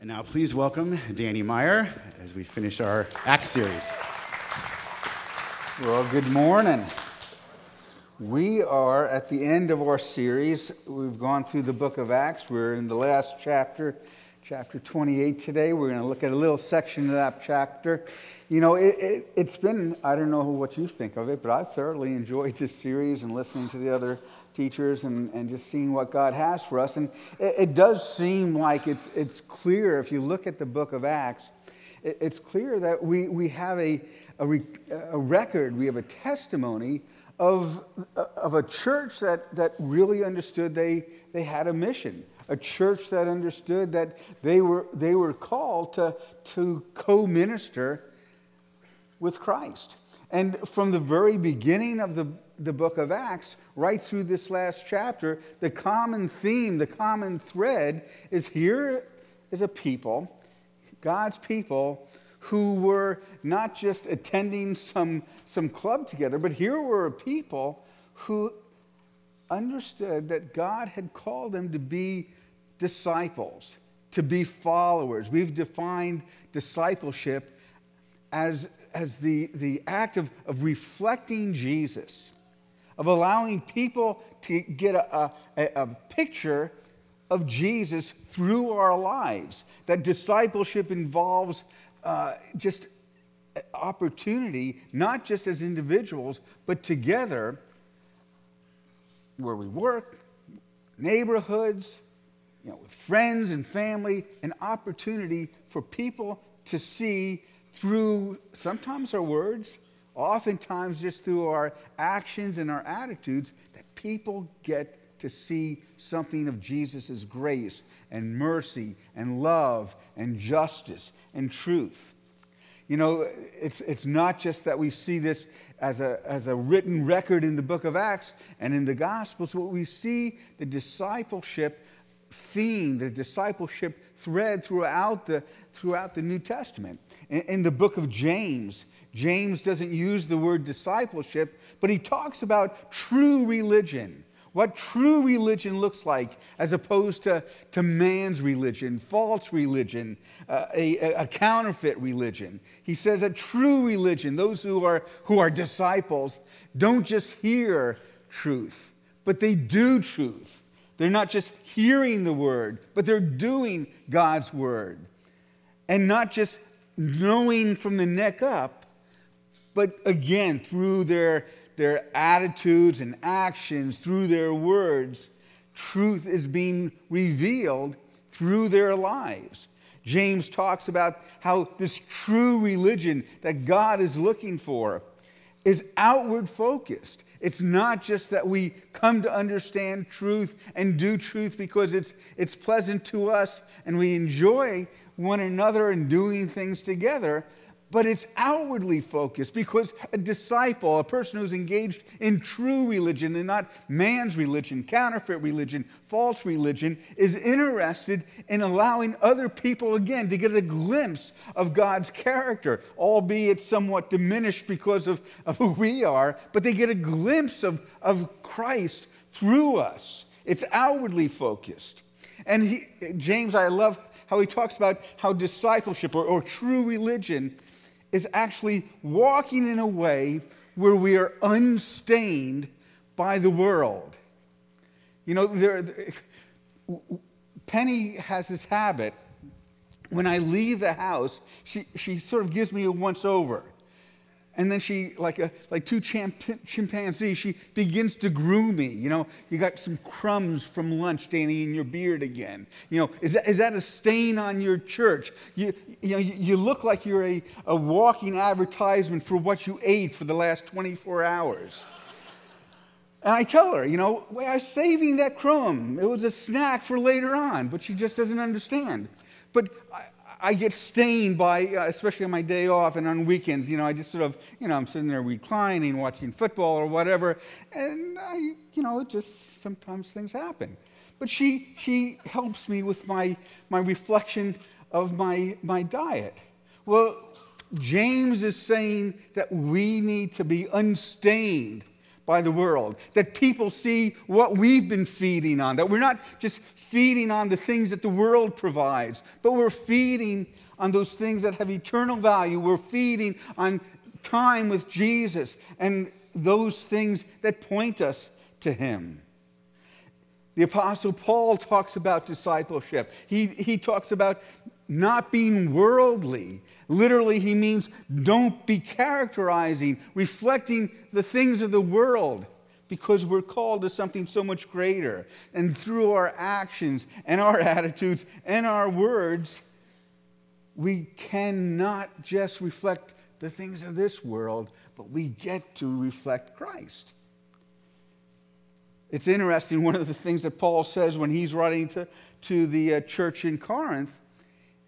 And now, please welcome Danny Meyer as we finish our Acts series. Well, good morning. We are at the end of our series. We've gone through the book of Acts. We're in the last chapter, chapter 28 today. We're going to look at a little section of that chapter. You know, it, it, has been, I don't know what you think of it, but I've thoroughly enjoyed this series and listening to the other teachers and, and just seeing what God has for us. And it, it does seem like it's, it's clear, if you look at the book of Acts, it, it's clear that we, we have a, a, re, a record, we have a testimony of, of a church that, that really understood they, they had a mission. A church that understood that they were, they were called to, to co minister with Christ. And from the very beginning of the, the book of Acts, right through this last chapter, the common theme, the common thread is here is a people, God's people, who were not just attending some, some club together, but here were a people who understood that God had called them to be disciples, to be followers. We've defined discipleship as, as the, the act of, of reflecting Jesus of allowing people to get a, a, a picture of Jesus through our lives. That discipleship involves uh, just opportunity, not just as individuals, but together where we work, neighborhoods, you know, with friends and family, an opportunity for people to see through sometimes our words, oftentimes just through our actions and our attitudes, that people get to see something of Jesus' grace and mercy and love and justice and truth. You know, it's, it's not just that we see this as a, as a written record in the book of Acts and in the Gospels, but we see the discipleship theme, the discipleship thread throughout the, throughout the New Testament. In, in the book of James, James doesn't use the word discipleship, but he talks about true religion, what true religion looks like, as opposed to, to man's religion, false religion, uh, a, a counterfeit religion. He says that true religion, those who are, who are disciples, don't just hear truth, but they do truth. They're not just hearing the word, but they're doing God's word. And not just knowing from the neck up, but again, through their, their attitudes and actions, through their words, truth is being revealed through their lives. James talks about how this true religion that God is looking for is outward focused. It's not just that we come to understand truth and do truth because it's, it's pleasant to us and we enjoy one another and doing things together, but it's outwardly focused because a disciple, a person who's engaged in true religion and not man's religion, counterfeit religion, false religion, is interested in allowing other people again to get a glimpse of God's character, albeit somewhat diminished because of, of who we are, but they get a glimpse of, of Christ through us. It's outwardly focused. And he, James, I love how he talks about how discipleship or, or true religion is actually walking in a way where we are unstained by the world. You know, there, Penny has this habit. When I leave the house, she, she sort of gives me a once over. And then she, like, a, like two chimp- chimpanzees, she begins to groom me. You know, you got some crumbs from lunch danny in your beard again. You know, is that, is that a stain on your church? You, you know, you, you look like you're a, a walking advertisement for what you ate for the last 24 hours. And I tell her, you know, well, I was saving that crumb. It was a snack for later on, but she just doesn't understand. But I, I get stained by, uh, especially on my day off and on weekends, you know, I just sort of, you know, I'm sitting there reclining, watching football or whatever, and I, you know, it just sometimes things happen. But she, she helps me with my, my reflection of my, my diet. Well, James is saying that we need to be unstained by the world, that people see what we've been feeding on, that we're not just feeding on the things that the world provides, but we're feeding on those things that have eternal value. We're feeding on time with Jesus and those things that point us to Him. The Apostle Paul talks about discipleship. He, he talks about not being worldly. Literally, he means don't be characterizing, reflecting the things of the world, because we're called to something so much greater. And through our actions and our attitudes and our words, we cannot just reflect the things of this world, but we get to reflect Christ. It's interesting, one of the things that Paul says when he's writing to, to the uh, church in Corinth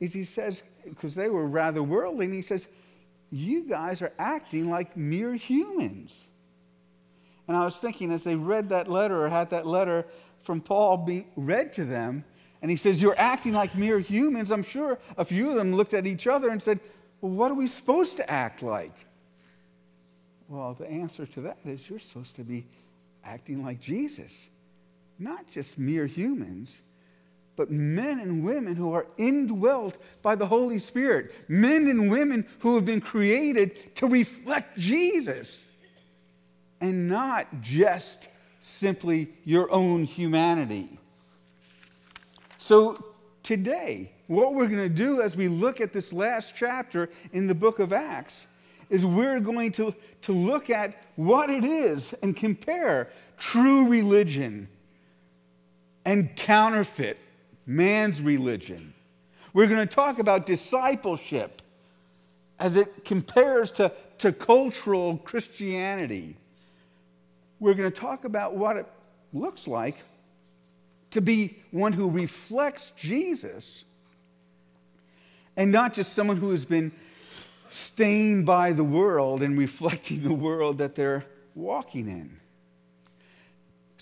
is he says, because they were rather worldly, and he says, You guys are acting like mere humans. And I was thinking as they read that letter or had that letter from Paul be read to them, and he says, You're acting like mere humans. I'm sure a few of them looked at each other and said, Well, what are we supposed to act like? Well, the answer to that is you're supposed to be acting like Jesus. Not just mere humans, but men and women who are indwelt by the Holy Spirit. Men and women who have been created to reflect Jesus and not just simply your own humanity. So, today, what we're going to do as we look at this last chapter in the book of Acts is we're going to, to look at what it is and compare true religion and counterfeit, man's religion. We're going to talk about discipleship as it compares to, to cultural Christianity. We're going to talk about what it looks like to be one who reflects Jesus and not just someone who has been stained by the world and reflecting the world that they're walking in.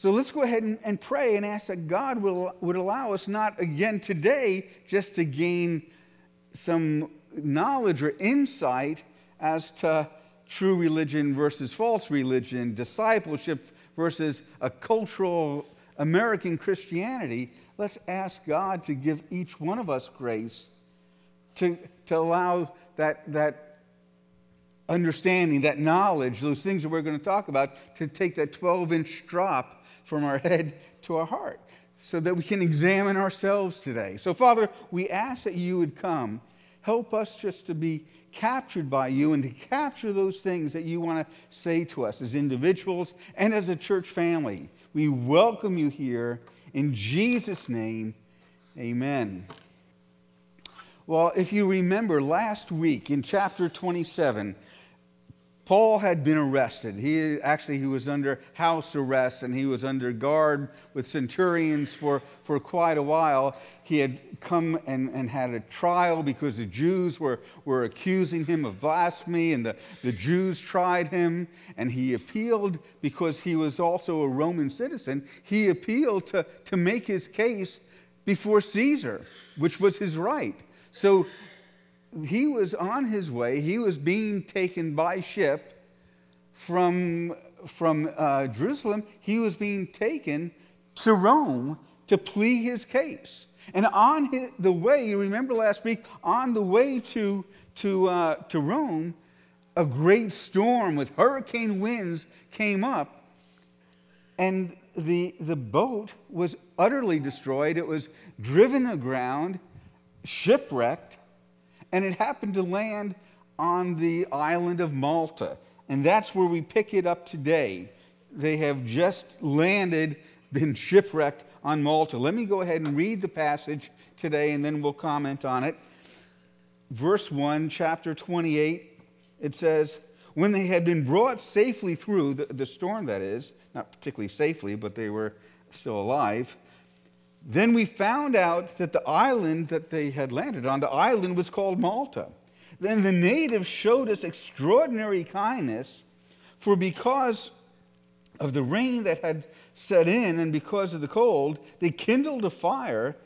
So let's go ahead and, and pray and ask that God will, would allow us not again today just to gain some knowledge or insight as to true religion versus false religion, discipleship versus a cultural American Christianity. Let's ask God to give each one of us grace to, to allow that, that understanding, that knowledge, those things that we're going to talk about, to take that 12 inch drop from our head to our heart so that we can examine ourselves today. So, Father, we ask that you would come. Help us just to be captured by you and to capture those things that you want to say to us as individuals and as a church family. We welcome you here. In Jesus' name, amen. Well, if you remember last week in chapter 27, Paul had been arrested. He actually he was under house arrest and he was under guard with centurions for, for quite a while. He had come and, and had a trial because the Jews were, were accusing him of blasphemy, and the, the Jews tried him, and he appealed because he was also a Roman citizen. He appealed to, to make his case before Caesar, which was his right. So he was on his way, he was being taken by ship from, from uh, Jerusalem, he was being taken to Rome to plead his case. And on his, the way, you remember last week, on the way to, to, uh, to Rome, a great storm with hurricane winds came up, and the, the boat was utterly destroyed. It was driven aground shipwrecked, and it happened to land on the island of Malta. And that's where we pick it up today. They have just landed, been shipwrecked on Malta. Let me go ahead and read the passage today, and then we'll comment on it. Verse 1, chapter 28, it says, When they had been brought safely through, the, the storm that is, not particularly safely, but they were still alive, then we found out that the island that they had landed on, the island was called Malta. Then the natives showed us extraordinary kindness, for because of the rain that had set in and because of the cold, they kindled a fire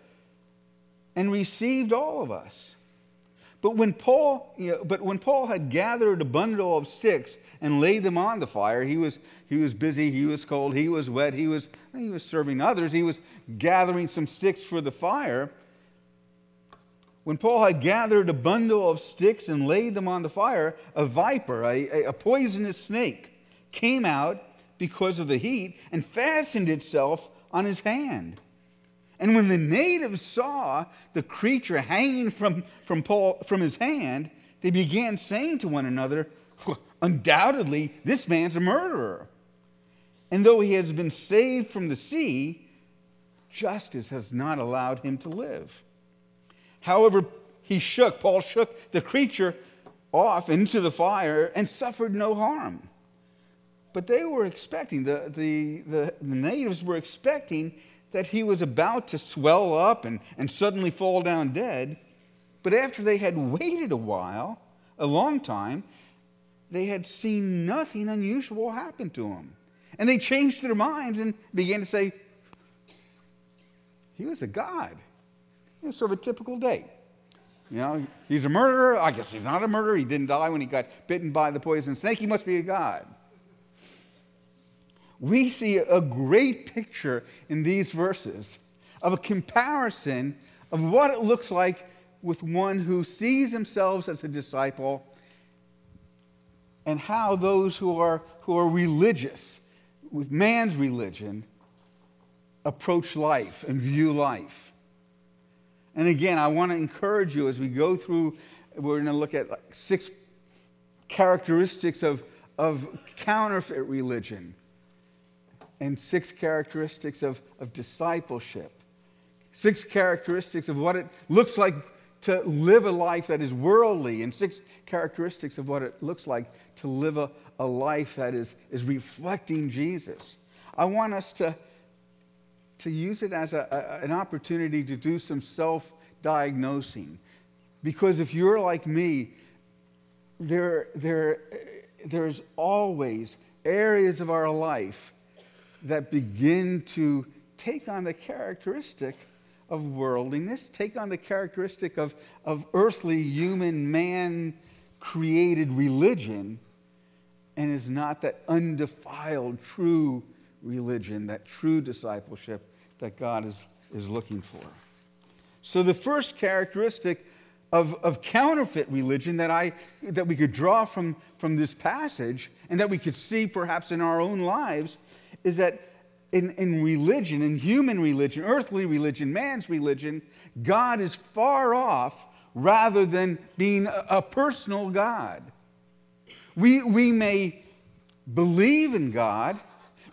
and received all of us. But when Paul, you know, but when Paul had gathered a bundle of sticks and laid them on the fire, he was, he was busy, he was cold, he was wet, he was, he was serving others, he was gathering some sticks for the fire. When Paul had gathered a bundle of sticks and laid them on the fire, a viper, a, a poisonous snake, came out because of the heat and fastened itself on his hand. And when the natives saw the creature hanging from, from, Paul, from his hand, they began saying to one another, Undoubtedly, this man's a murderer. And though he has been saved from the sea, justice has not allowed him to live. However, he shook, Paul shook the creature off into the fire and suffered no harm. But they were expecting, the, the, the, the natives were expecting that he was about to swell up and, and suddenly fall down dead. But after they had waited a while, a long time, they had seen nothing unusual happen to him. And they changed their minds and began to say, he was a god. It was sort of a typical day. You know, he's a murderer. I guess he's not a murderer. He didn't die when he got bitten by the poison snake. He must be a god we see a great picture in these verses of a comparison of what it looks like with one who sees themselves as a disciple and how those who are, who are religious with man's religion approach life and view life. And again, I want to encourage you as we go through, we're going to look at like six characteristics of, of counterfeit religion and six characteristics of, of discipleship, six characteristics of what it looks like to live a life that is worldly, and six characteristics of what it looks like to live a, a life that is, is reflecting Jesus. I want us to, to use it as a, a, an opportunity to do some self diagnosing. Because if you're like me, there, there, there's always areas of our life that begin to take on the characteristic of worldliness, take on the characteristic of, of earthly, human, man created religion, and is not that undefiled, true religion, that true discipleship that God is, is looking for. So, the first characteristic of, of counterfeit religion that, I, that we could draw from, from this passage and that we could see perhaps in our own lives is that in, in religion, in human religion, earthly religion, man's religion, God is far off rather than being a, a personal God. We, we may believe in God.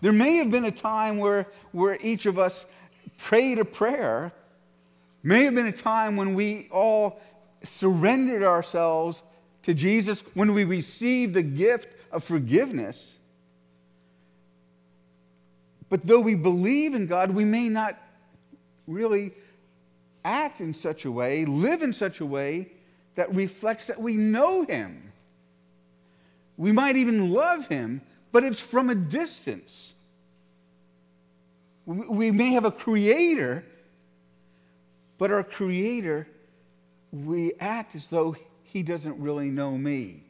There may have been a time where, where each of us prayed a prayer, may have been a time when we all surrendered ourselves to Jesus, when we received the gift of forgiveness. But though we believe in God, we may not really act in such a way, live in such a way that reflects that we know Him. We might even love Him, but it's from a distance. We may have a creator, but our creator, we act as though he doesn't really know me.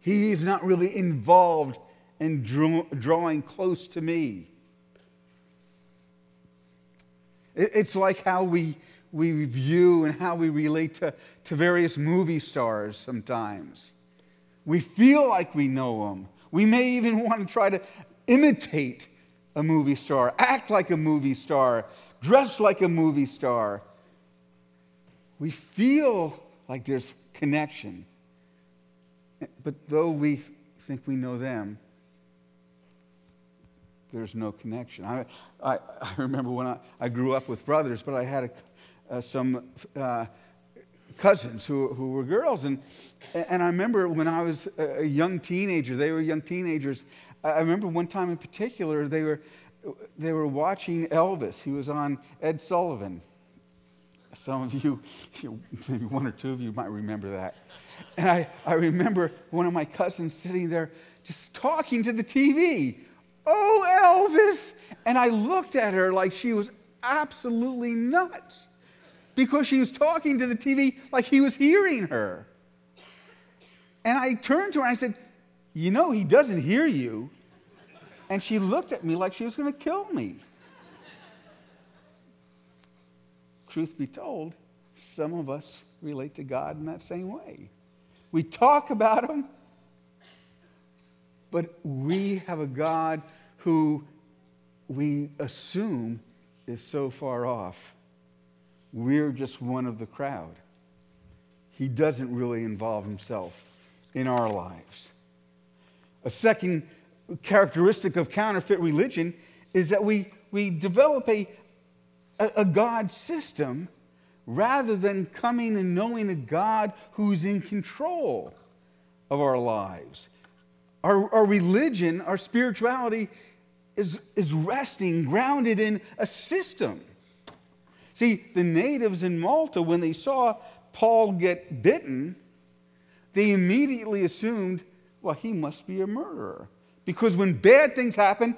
He is not really involved and draw, drawing close to me. It's like how we, we view and how we relate to, to various movie stars sometimes. We feel like we know them. We may even want to try to imitate a movie star, act like a movie star, dress like a movie star. We feel like there's connection. But though we think we know them, there's no connection. I, I, I remember when I, I grew up with brothers, but I had a, uh, some uh, cousins who, who were girls. And, and I remember when I was a young teenager, they were young teenagers. I remember one time in particular, they were, they were watching Elvis. He was on Ed Sullivan. Some of you, maybe one or two of you might remember that. And I, I remember one of my cousins sitting there just talking to the TV Oh, Elvis. And I looked at her like she was absolutely nuts. because she was talking to the TV like he was hearing her. And I turned to her and I said, You know, he doesn't hear you. And she looked at me like she was going to kill me. Truth be told, some of us relate to God in that same way. We talk about him, but we have a God who we assume is so far off. We're just one of the crowd. He doesn't really involve himself in our lives. A second characteristic of counterfeit religion is that we, we develop a, a, a God system rather than coming and knowing a God who's in control of our lives. Our, our religion, our spirituality is, is resting, grounded in a system. See, the natives in Malta, when they saw Paul get bitten, they immediately assumed, well, he must be a murderer. Because when bad things happen,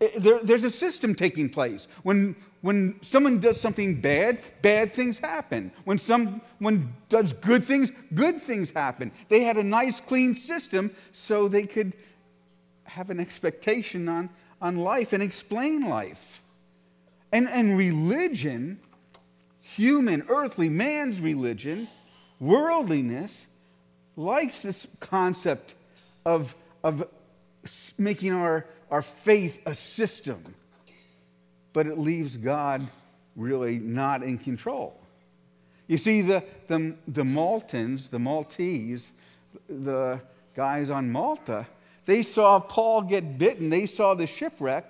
eh, there, there's a system taking place. When, when someone does something bad, bad things happen. When someone does good things, good things happen. They had a nice, clean system so they could have an expectation on, on life and explain life. And, and religion, human, earthly, man's religion, worldliness, likes this concept of, of making our, our faith a system, but it leaves God really not in control. You see, the, the, the Maltans, the Maltese, the guys on Malta, they saw Paul get bitten, they saw the shipwreck,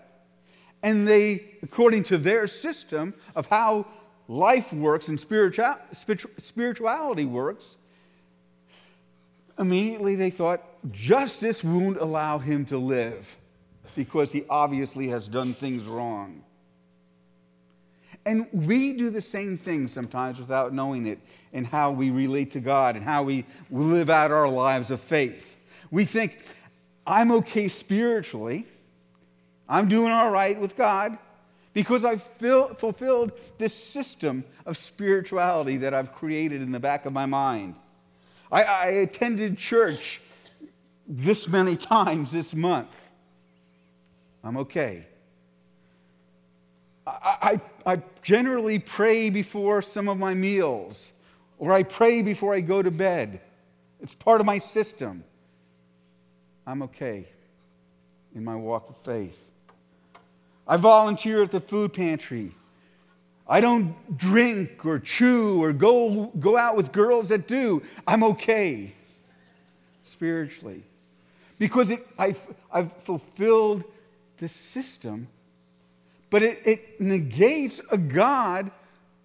and they, according to their system of how life works and spirituality works, immediately they thought justice won't allow him to live because he obviously has done things wrong. And we do the same thing sometimes without knowing it in how we relate to God and how we live out our lives of faith. We think, I'm okay spiritually. I'm doing all right with God because I've fulfilled this system of spirituality that I've created in the back of my mind. I, I attended church this many times this month. I'm okay. I, I, I, generally pray before some of my meals, or I pray before I go to bed. It's part of my system. I'm okay in my walk of faith. I volunteer at the food pantry. I don't drink or chew or go, go out with girls that do. I'm okay spiritually because it, I've, I've fulfilled the system, but it, it negates a God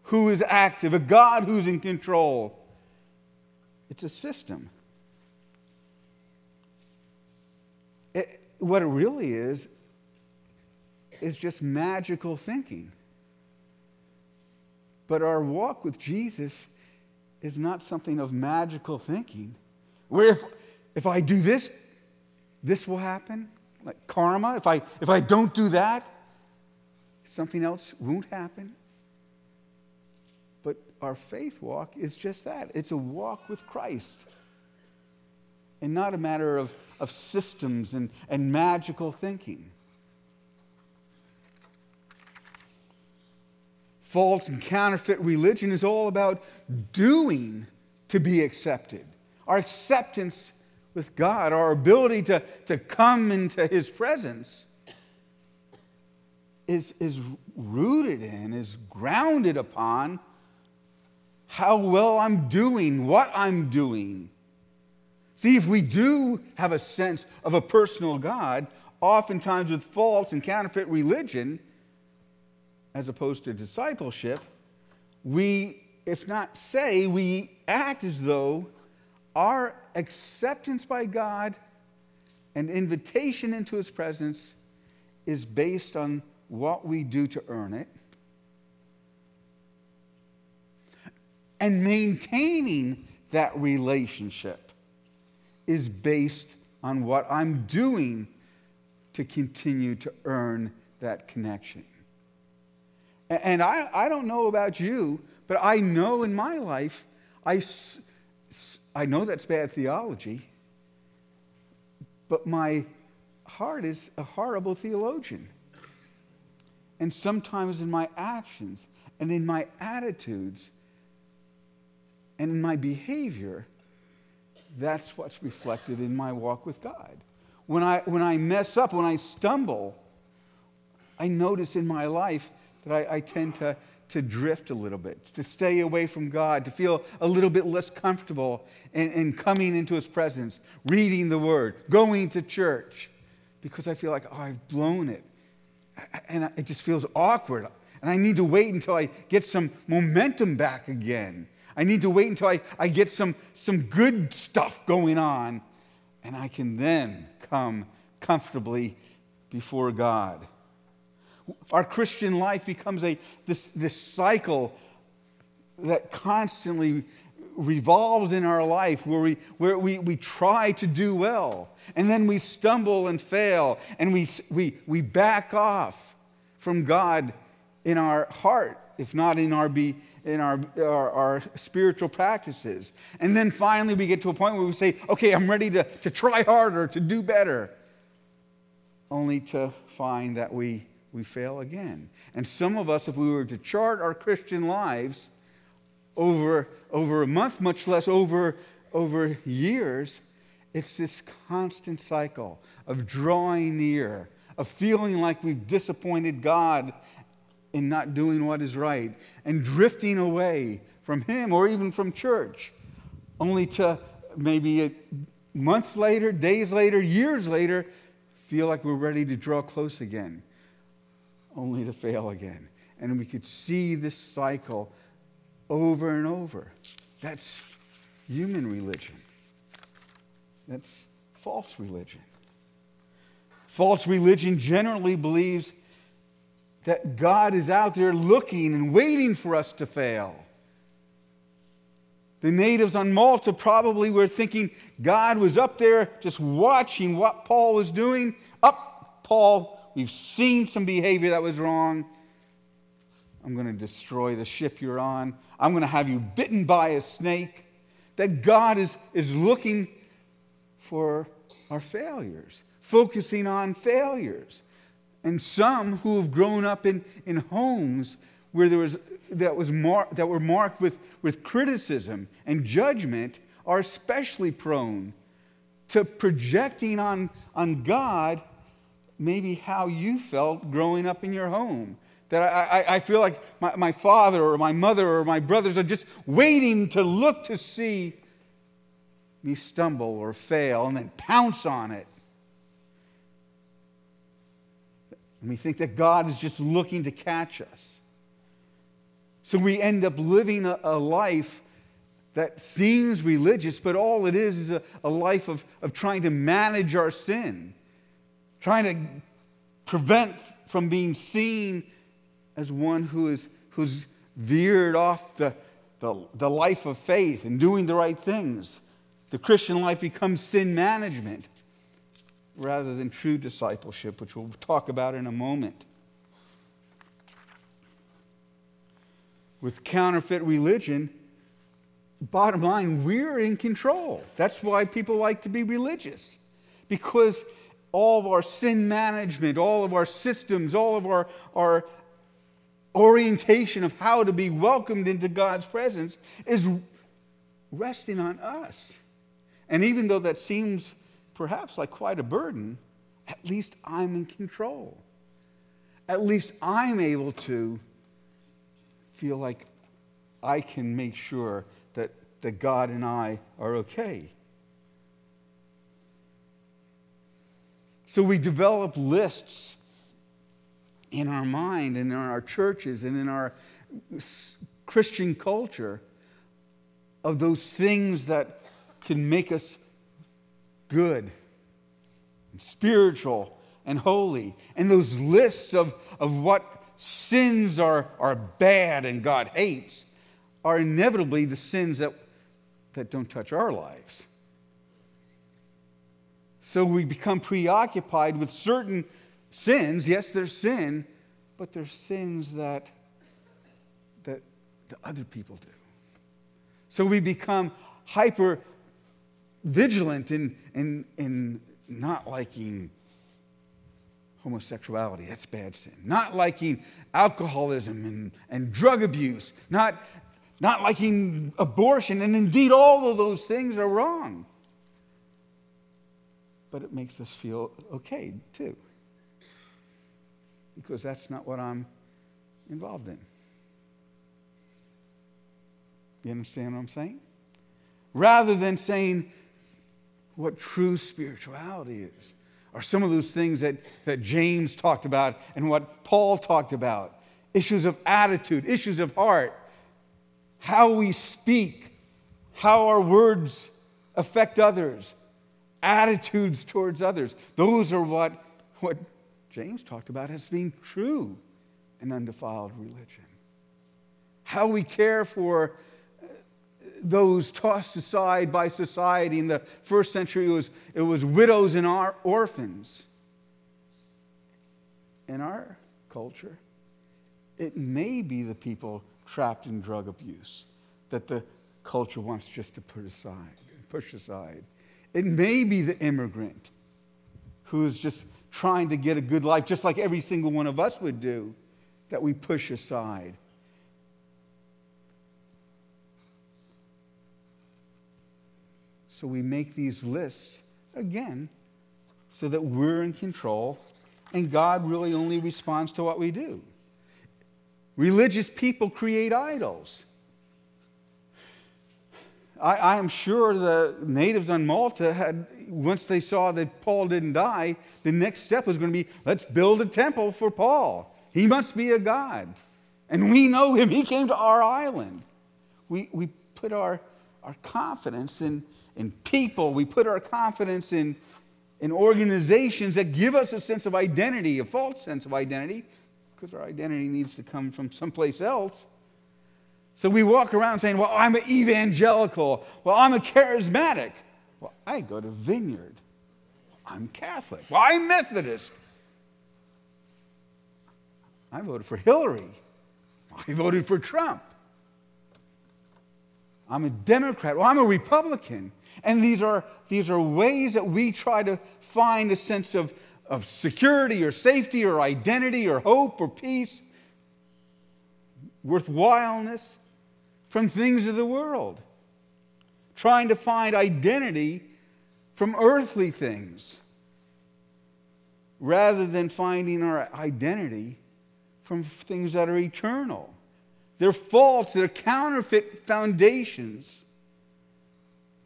who is active, a God who's in control. It's a system. It, what it really is, is just magical thinking. But our walk with Jesus is not something of magical thinking, where if, if I do this, this will happen, like karma. If I, if I don't do that, something else won't happen. But our faith walk is just that it's a walk with Christ and not a matter of, of systems and, and magical thinking. False and counterfeit religion is all about doing to be accepted. Our acceptance with God, our ability to, to come into His presence, is, is rooted in, is grounded upon how well I'm doing, what I'm doing. See, if we do have a sense of a personal God, oftentimes with false and counterfeit religion, as opposed to discipleship, we, if not say, we act as though our acceptance by God and invitation into His presence is based on what we do to earn it. And maintaining that relationship is based on what I'm doing to continue to earn that connection. And I, I don't know about you, But I know in my life, I, I know that's bad theology, but my heart is a horrible theologian. And sometimes in my actions and in my attitudes and in my behavior, that's what's reflected in my walk with God. When I, when I mess up, when I stumble, I notice in my life that I, I tend to, to drift a little bit, to stay away from God, to feel a little bit less comfortable in, in coming into His presence, reading the Word, going to church, because I feel like, oh, I've blown it. And it just feels awkward. And I need to wait until I get some momentum back again. I need to wait until I, I get some, some good stuff going on, and I can then come comfortably before God. Our Christian life becomes a, this, this cycle that constantly revolves in our life where, we, where we, we try to do well and then we stumble and fail and we, we, we back off from God in our heart, if not in, our, be, in our, our, our spiritual practices. And then finally we get to a point where we say, okay, I'm ready to, to try harder, to do better, only to find that we we fail again. And some of us, if we were to chart our Christian lives over, over a month, much less over, over years, it's this constant cycle of drawing near, of feeling like we've disappointed God in not doing what is right, and drifting away from Him or even from church, only to maybe months later, days later, years later, feel like we're ready to draw close again only to fail again. And we could see this cycle over and over. That's human religion. That's false religion. False religion generally believes that God is out there looking and waiting for us to fail. The natives on Malta probably were thinking God was up there just watching what Paul was doing. Up, Paul, We've seen some behavior that was wrong. I'm going to destroy the ship you're on. I'm going to have you bitten by a snake. That God is, is looking for our failures, focusing on failures. And some who have grown up in, in homes where there was, that, was mar- that were marked with, with criticism and judgment are especially prone to projecting on, on God maybe how you felt growing up in your home. That I, I, I, feel like my, my father or my mother or my brothers are just waiting to look to see me stumble or fail and then pounce on it. And we think that God is just looking to catch us. So we end up living a, a life that seems religious, but all it is is a, a life of, of trying to manage our sin trying to prevent from being seen as one who is who's veered off the, the, the life of faith and doing the right things. The Christian life becomes sin management rather than true discipleship, which we'll talk about in a moment. With counterfeit religion, bottom line, we're in control. That's why people like to be religious, because all of our sin management, all of our systems, all of our, our orientation of how to be welcomed into God's presence is resting on us. And even though that seems perhaps like quite a burden, at least I'm in control. At least I'm able to feel like I can make sure that, that God and I are okay. So we develop lists in our mind and in our churches and in our Christian culture of those things that can make us good, and spiritual, and holy. And those lists of, of what sins are, are bad and God hates are inevitably the sins that, that don't touch our lives. So we become preoccupied with certain sins. Yes, there's sin, but there's sins that, that the other people do. So we become hyper vigilant in, in, in not liking homosexuality, that's bad sin. Not liking alcoholism and, and drug abuse, not, not liking abortion, and indeed all of those things are wrong. But it makes us feel okay too, because that's not what I'm involved in. You understand what I'm saying? Rather than saying what true spirituality is, are some of those things that, that James talked about and what Paul talked about issues of attitude, issues of heart, how we speak, how our words affect others, attitudes towards others. Those are what, what James talked about as being true and undefiled religion. How we care for those tossed aside by society. In the first century, it was, it was widows and orphans. In our culture, it may be the people trapped in drug abuse that the culture wants just to put aside, push aside. It may be the immigrant who's just trying to get a good life, just like every single one of us would do, that we push aside. So we make these lists again so that we're in control and God really only responds to what we do. Religious people create idols. I, I, am sure the natives on Malta had, once they saw that Paul didn't die, the next step was going to be let's build a temple for Paul. He must be a god. And we know him. He came to our island. We, we put our, our confidence in, in people, we put our confidence in, in organizations that give us a sense of identity, a false sense of identity, because our identity needs to come from someplace else. So we walk around saying, Well, I'm an evangelical. Well, I'm a charismatic. Well, I go to Vineyard. I'm Catholic. Well, I'm Methodist. I voted for Hillary. I voted for Trump. I'm a Democrat. Well, I'm a Republican. And these are, these are ways that we try to find a sense of, of security or safety or identity or hope or peace, worthwhileness from things of the world. Trying to find identity from earthly things rather than finding our identity from things that are eternal. They're false, they're counterfeit foundations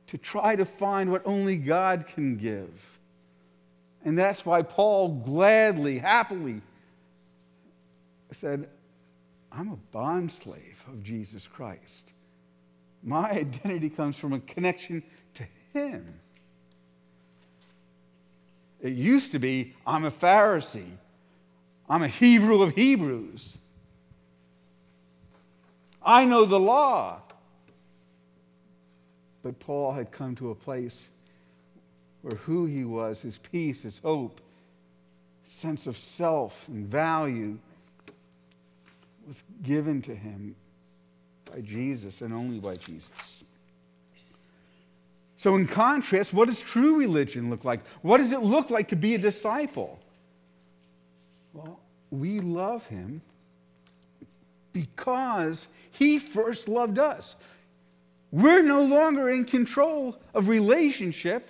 to try to find what only God can give. And that's why Paul gladly, happily said, I'm a bondslave of Jesus Christ. My identity comes from a connection to Him. It used to be, I'm a Pharisee, I'm a Hebrew of Hebrews. I know the law. But Paul had come to a place where who he was, his peace, his hope, sense of self and value was given to him by Jesus and only by Jesus. So, in contrast, what does true religion look like? What does it look like to be a disciple? Well, we love him because he first loved us. We're no longer in control of relationship.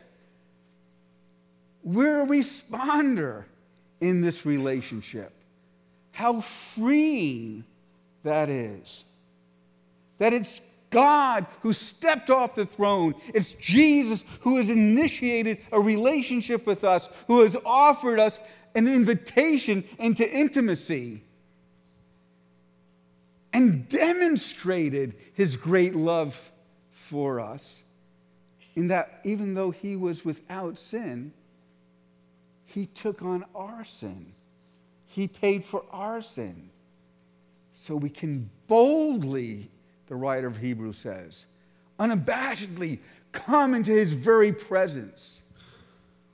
We're a responder in this relationship. How freeing that is. That it's God who stepped off the throne. It's Jesus who has initiated a relationship with us, who has offered us an invitation into intimacy and demonstrated his great love for us, in that even though he was without sin, he took on our sin. He paid for our sin. So we can boldly, the writer of Hebrews says, unabashedly come into his very presence.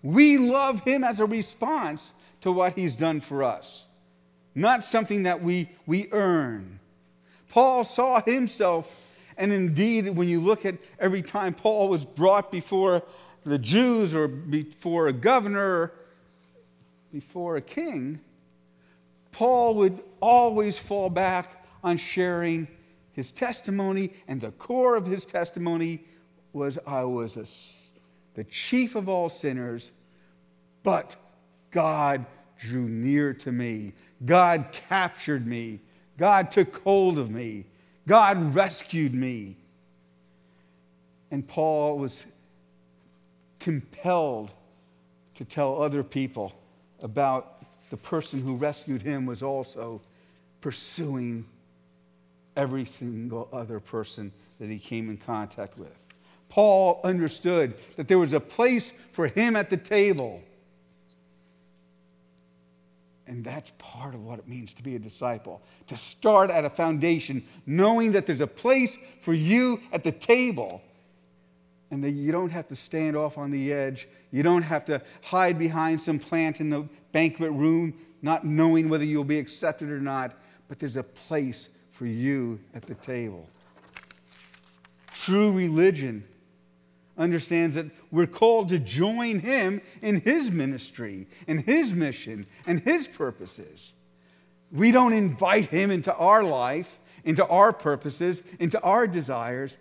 We love him as a response to what he's done for us, not something that we, we earn Paul saw himself, and indeed, when you look at every time Paul was brought before the Jews or before a governor, before a king, Paul would always fall back on sharing his testimony, and the core of his testimony was I was a, the chief of all sinners, but God drew near to me. God captured me. God took hold of me. God rescued me. And Paul was compelled to tell other people about the person who rescued him was also pursuing every single other person that he came in contact with. Paul understood that there was a place for him at the table. And that's part of what it means to be a disciple. To start at a foundation, knowing that there's a place for you at the table. And that you don't have to stand off on the edge. You don't have to hide behind some plant in the banquet room, not knowing whether you'll be accepted or not. But there's a place for you at the table. True religion understands that we're called to join him in his ministry, in his mission, and his purposes. We don't invite him into our life, into our purposes, into our desires,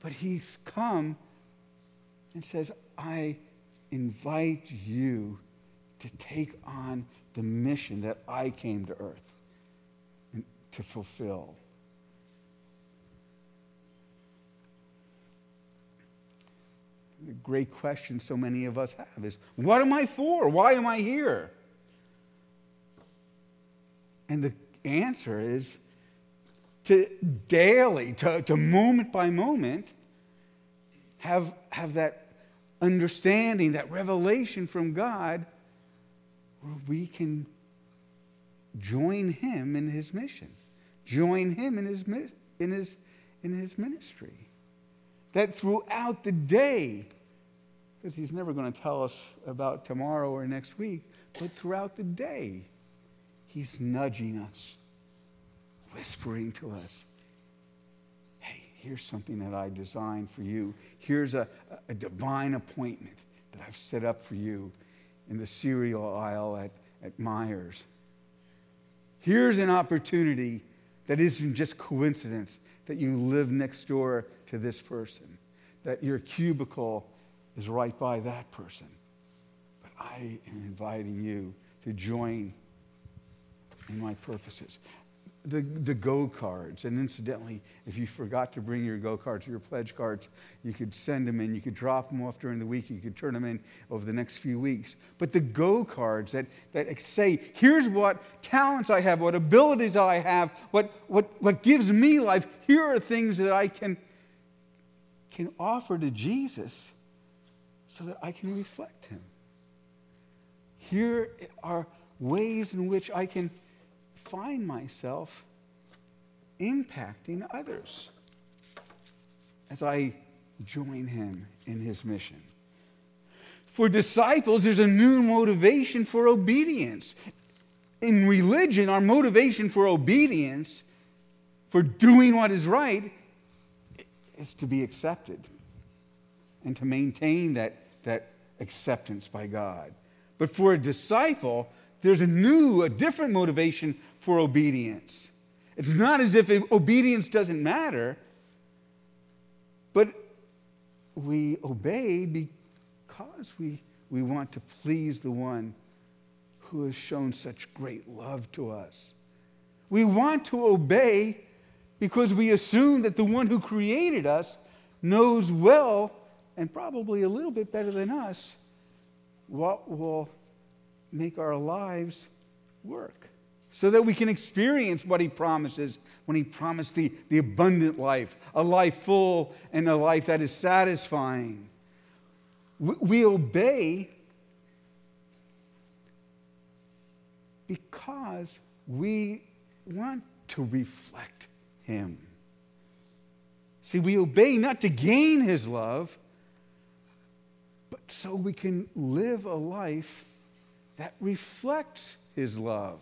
but he's come and says, I invite you to take on the mission that I came to earth to fulfill. Great question so many of us have is what am I for? Why am I here? And the answer is to daily, to, to moment by moment, have, have that understanding, that revelation from God, where we can join Him in His mission, join Him in His, in His, in his ministry. That throughout the day, because he's never going to tell us about tomorrow or next week, but throughout the day, he's nudging us, whispering to us, hey, here's something that I designed for you. Here's a, a divine appointment that I've set up for you in the cereal aisle at, at Meijers. Here's an opportunity that isn't just coincidence that you live next door to this person, that your cubicle is right by that person. But I am inviting you to join in my purposes. The, the go cards, and incidentally, if you forgot to bring your go cards or your pledge cards, you could send them in. You could drop them off during the week. You could turn them in over the next few weeks. But the go cards that, that say, here's what talents I have, what abilities I have, what, what, what gives me life, here are things that I can, can offer to Jesus so that I can reflect Him. Here are ways in which I can find myself impacting others as I join Him in His mission. For disciples, there's a new motivation for obedience. In religion, our motivation for obedience, for doing what is right, is to be accepted and to maintain that, that acceptance by God. But for a disciple, there's a new, a different motivation for obedience. It's not as if obedience doesn't matter, but we obey because we, we want to please the one who has shown such great love to us. We want to obey because we assume that the one who created us knows well and probably a little bit better than us what will make our lives work so that we can experience what he promises when he promised the, the abundant life, a life full and a life that is satisfying. We, we obey because we want to reflect him. See, we obey not to gain his love, so we can live a life that reflects his love.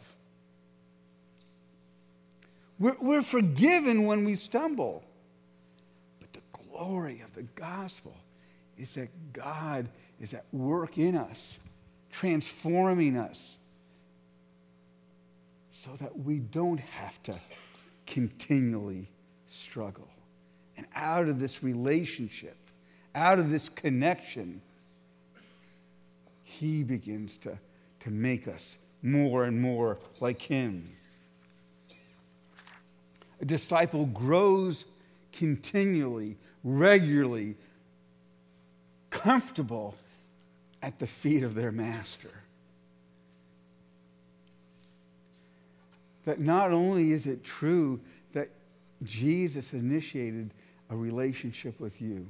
We're, we're forgiven when we stumble. But the glory of the gospel is that God is at work in us, transforming us, so that we don't have to continually struggle. And out of this relationship, out of this connection, He begins to, to make us more and more like Him. A disciple grows continually, regularly, comfortable at the feet of their master. That not only is it true that Jesus initiated a relationship with you,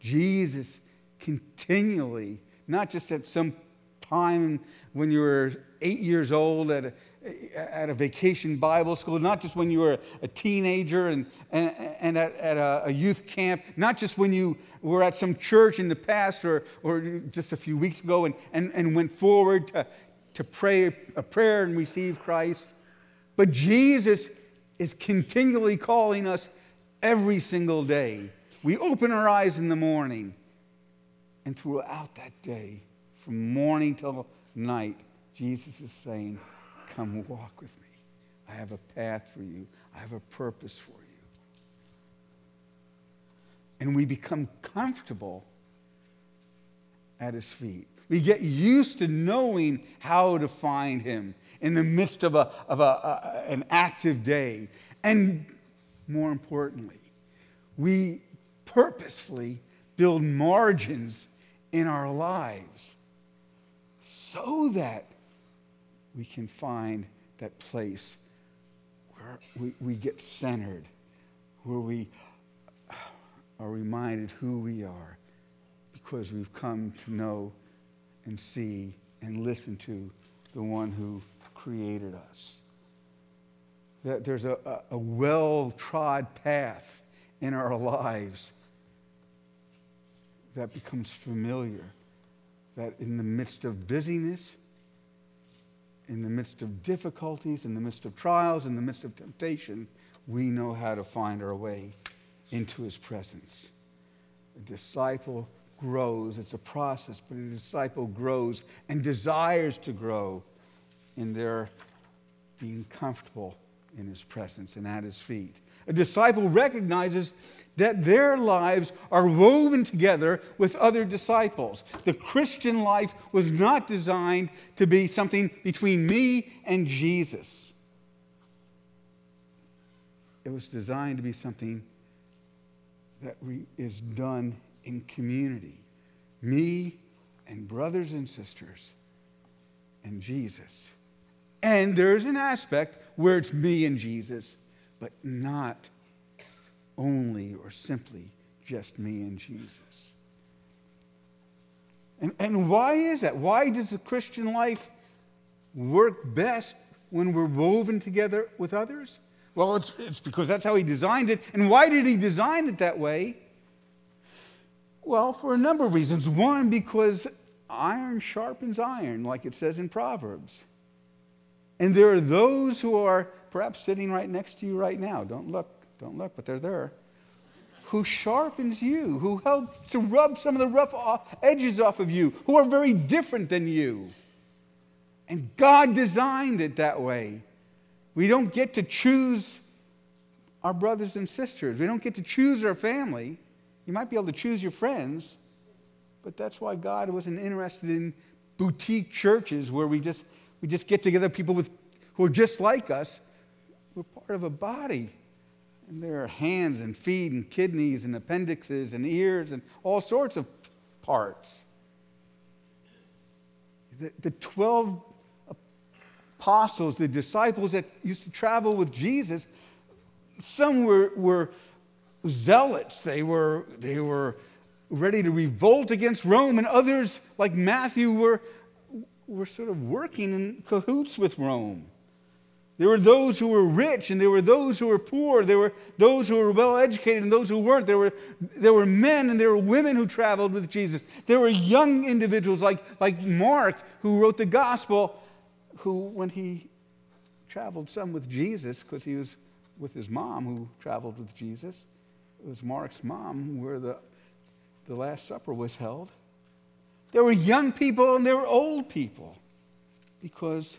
Jesus continually, not just at some time when you were eight years old at a, at a vacation Bible school, not just when you were a teenager and, and, and at, at a, a, youth camp, not just when you were at some church in the past or, or just a few weeks ago and, and, and went forward to, to pray a prayer and receive Christ, but Jesus is continually calling us every single day. We open our eyes in the morning, and throughout that day, from morning till night, Jesus is saying, Come walk with me. I have a path for you, I have a purpose for you. And we become comfortable at his feet. We get used to knowing how to find him in the midst of, a, of a, a, an active day. And more importantly, we purposefully build margins in our lives so that we can find that place where we, we get centered, where we are reminded who we are because we've come to know and see and listen to the one who created us. That there's a, a, a well trod path in our lives that becomes familiar. That in the midst of busyness, in the midst of difficulties, in the midst of trials, in the midst of temptation, we know how to find our way into his presence. A disciple grows, it's a process, but a disciple grows and desires to grow in their being comfortable in his presence and at his feet. A disciple recognizes that their lives are woven together with other disciples. The Christian life was not designed to be something between me and Jesus, it was designed to be something that is done in community. Me and brothers and sisters and Jesus. And there's an aspect where it's me and Jesus but not only or simply just me and Jesus. And, and why is that? Why does the Christian life work best when we're woven together with others? Well, it's, it's because that's how he designed it. And why did he design it that way? Well, for a number of reasons. One, because iron sharpens iron, like it says in Proverbs. And there are those who are perhaps sitting right next to you right now. Don't look, don't look, but they're there. Who sharpens you, who helps to rub some of the rough edges off of you, who are very different than you. And God designed it that way. We don't get to choose our brothers and sisters, we don't get to choose our family. You might be able to choose your friends, but that's why God wasn't interested in boutique churches where we just, we just get together people with, who are just like us we're part of a body. And there are hands and feet and kidneys and appendixes and ears and all sorts of parts. The, the 12 apostles, the disciples that used to travel with Jesus, some were, were zealots. They were, they were ready to revolt against Rome, and others, like Matthew, were, were sort of working in cahoots with Rome. There were those who were rich and there were those who were poor. There were those who were well educated and those who weren't. There were, there were men and there were women who traveled with Jesus. There were young individuals like, like Mark who wrote the gospel, who, when he traveled some with Jesus, because he was with his mom who traveled with Jesus. It was Mark's mom where the, the Last Supper was held. There were young people and there were old people because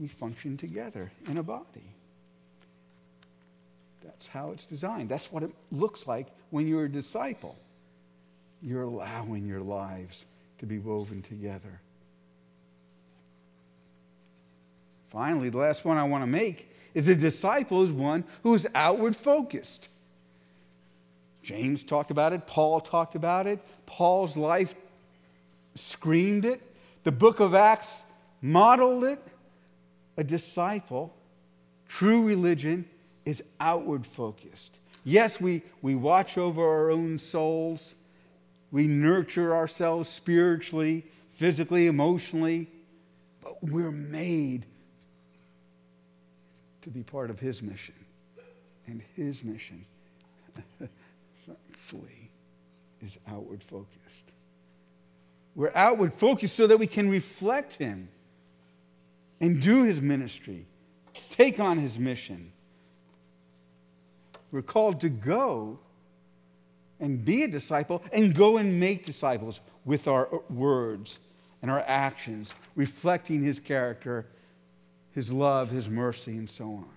we function together in a body. That's how it's designed. That's what it looks like when you're a disciple. You're allowing your lives to be woven together. Finally, the last one I want to make is a disciple is one who is outward focused. James talked about it, Paul talked about it, Paul's life screamed it, the book of Acts modeled it. A disciple, true religion, is outward focused. Yes, we, we watch over our own souls, we nurture ourselves spiritually, physically, emotionally, but we're made to be part of His mission. And His mission, thankfully, is outward focused. We're outward focused so that we can reflect Him and do His ministry, take on His mission. We're called to go and be a disciple and go and make disciples with our words and our actions, reflecting His character, His love, His mercy, and so on.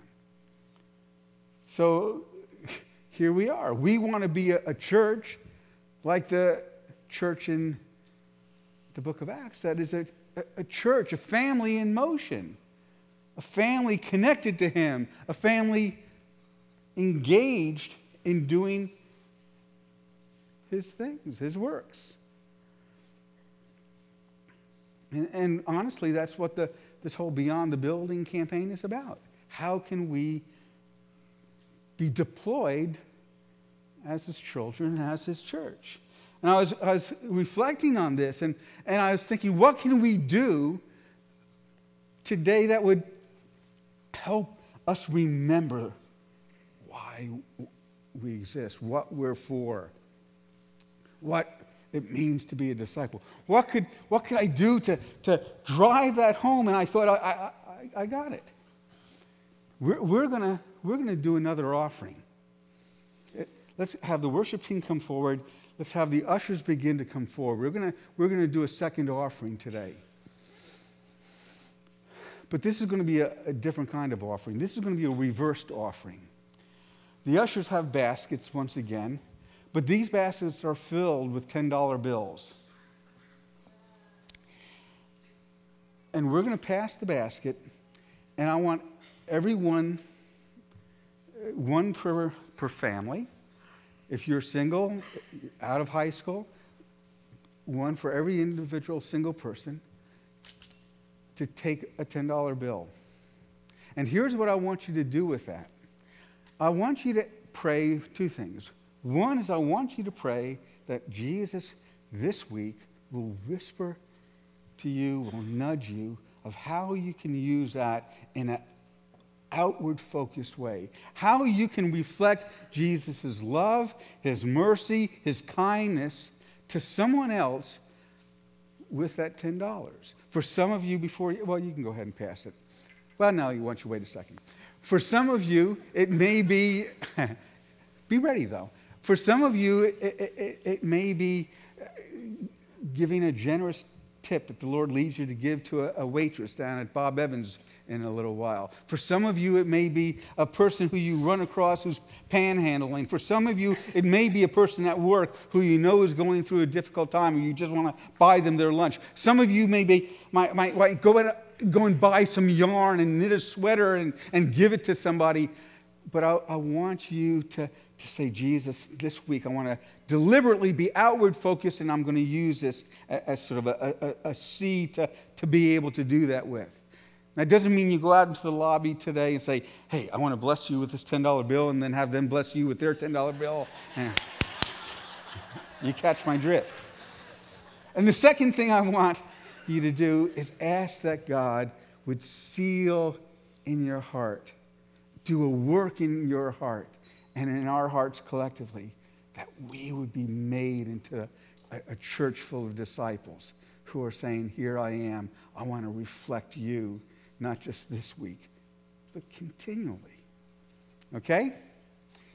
So here we are. We want to be a, church like the church in the book of Acts that is a, a church, a family in motion, a family connected to Him, a family engaged in doing His things, His works. And, and honestly, that's what the, this whole Beyond the Building campaign is about. How can we be deployed as His children, as His church? And I was, I was reflecting on this and, and I was thinking, what can we do today that would help us remember why we exist, what we're for, what it means to be a disciple? What could, what could I do to, to drive that home? And I thought, I, I, I got it. We're, we're going we're to do another offering. Let's have the worship team come forward. Let's have the ushers begin to come forward. We're going to, we're going to do a second offering today. But this is going to be a, a different kind of offering. This is going to be a reversed offering. The ushers have baskets once again, but these baskets are filled with $10 bills. And we're going to pass the basket, and I want everyone, uh, one per, per family if you're single, out of high school, one for every individual single person to take a $10 bill. And here's what I want you to do with that I want you to pray two things. One is I want you to pray that Jesus this week will whisper to you, will nudge you of how you can use that in a outward focused way. How you can reflect Jesus' love, his mercy, his kindness to someone else with that $10. For some of you, before you, well, you can go ahead and pass it. Well, now you want you wait a second. For some of you, it may be, be ready though. For some of you, it, it, it may be giving a generous tip that the Lord leads you to give to a, a, waitress down at Bob Evans in a little while. For some of you, it may be a person who you run across who's panhandling. For some of you, it may be a person at work who you know is going through a difficult time and you just want to buy them their lunch. Some of you maybe might, might, might go, at, go and buy some yarn and knit a sweater and, and give it to somebody. But I, I want you to, to say, Jesus, this week I want to deliberately be outward focused, and I'm going to use this as sort of a, a, a seed to, to be able to do that with. That doesn't mean you go out into the lobby today and say, hey, I want to bless you with this $10 bill, and then have them bless you with their $10 bill. you catch my drift. And the second thing I want you to do is ask that God would seal in your heart, do a work in your heart and in our hearts collectively, that we would be made into a, a church full of disciples who are saying, Here I am. I want to reflect you, not just this week, but continually. Okay?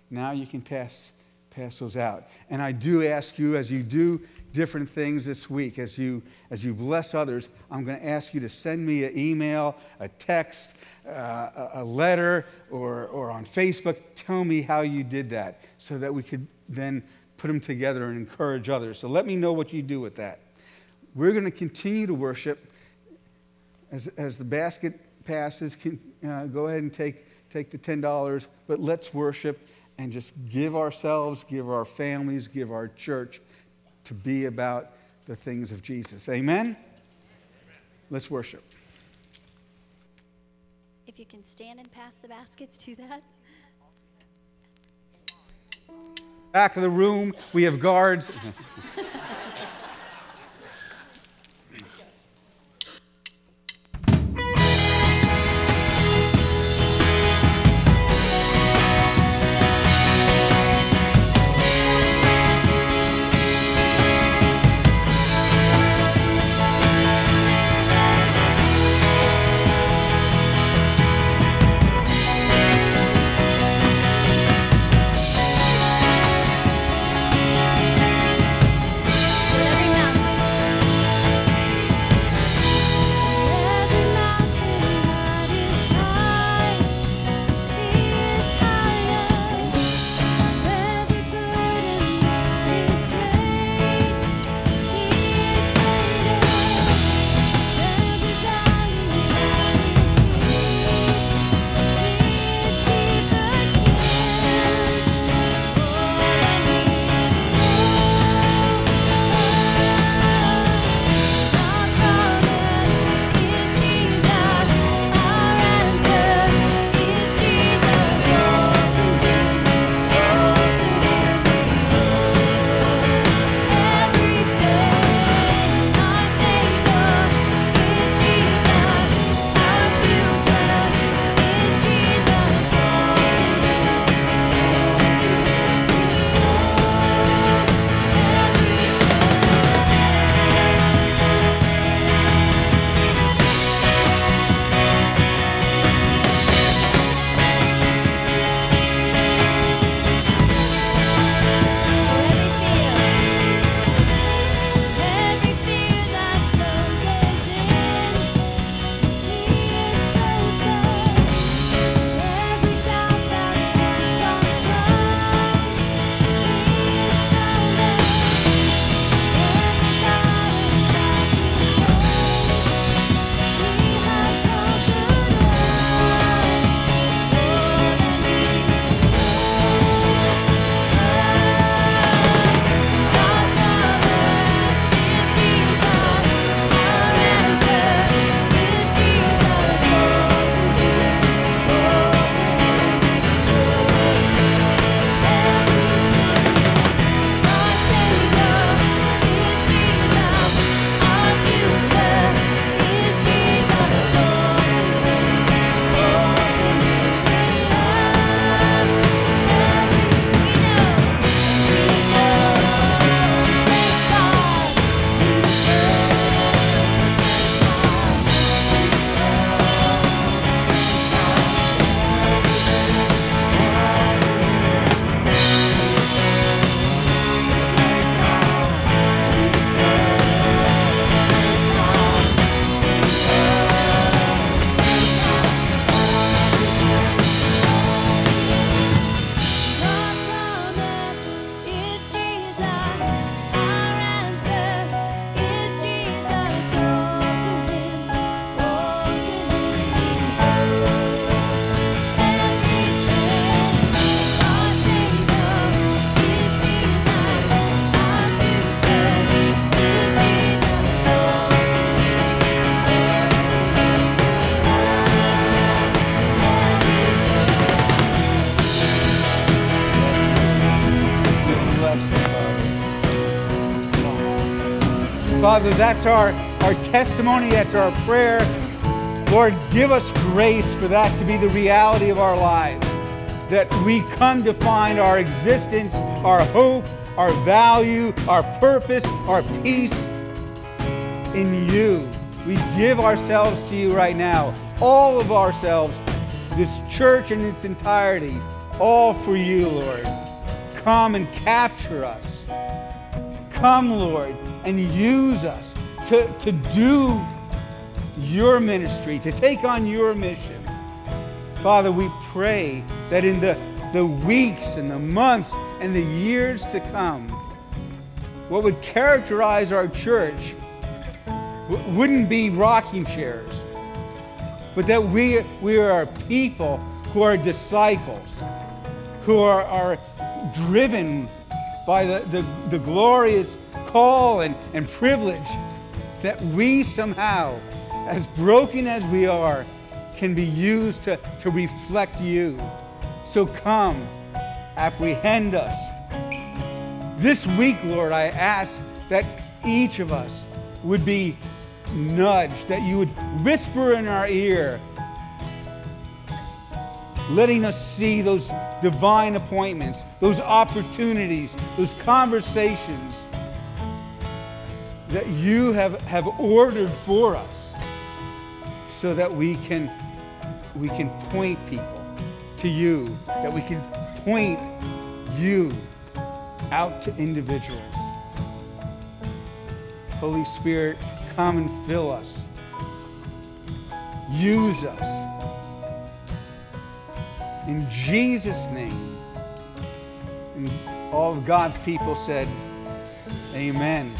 Now you can pass, pass those out. And I do ask you, as you do different things this week, as you, as you bless others, I'm going to ask you to send me an email, a text, uh, a, letter, or, or on Facebook. Tell me how you did that so that we could then put them together and encourage others. So let me know what you do with that. We're going to continue to worship. As, as the basket passes, can, uh, go ahead and take, take the $10, but let's worship and just give ourselves, give our families, give our church to be about the things of Jesus. Amen? Amen. Let's worship. If you can stand and pass the baskets, do that. Back of the room, we have guards. Father, that's our, our testimony, that's our prayer. Lord, give us grace for that to be the reality of our lives. That we come to find our existence, our hope, our value, our purpose, our peace in you. We give ourselves to you right now, all of ourselves, this church in its entirety, all for you, Lord. Come and capture us. Come, Lord, and use us to, to do your ministry, to take on your mission. Father, we pray that in the, the weeks and the months and the years to come, what would characterize our church wouldn't be rocking chairs, but that we, we are people who are disciples, who are, are driven by the, the, the glorious call and, and privilege that we somehow, as broken as we are, can be used to, to reflect you. So come, apprehend us. This week, Lord, I ask that each of us would be nudged, that you would whisper in our ear, letting us see those divine appointments, those opportunities, those conversations that you have, have ordered for us so that we can, we can point people to you, that we can point you out to individuals. Holy Spirit, come and fill us. Use us. In Jesus' name. And all of God's people said, Amen.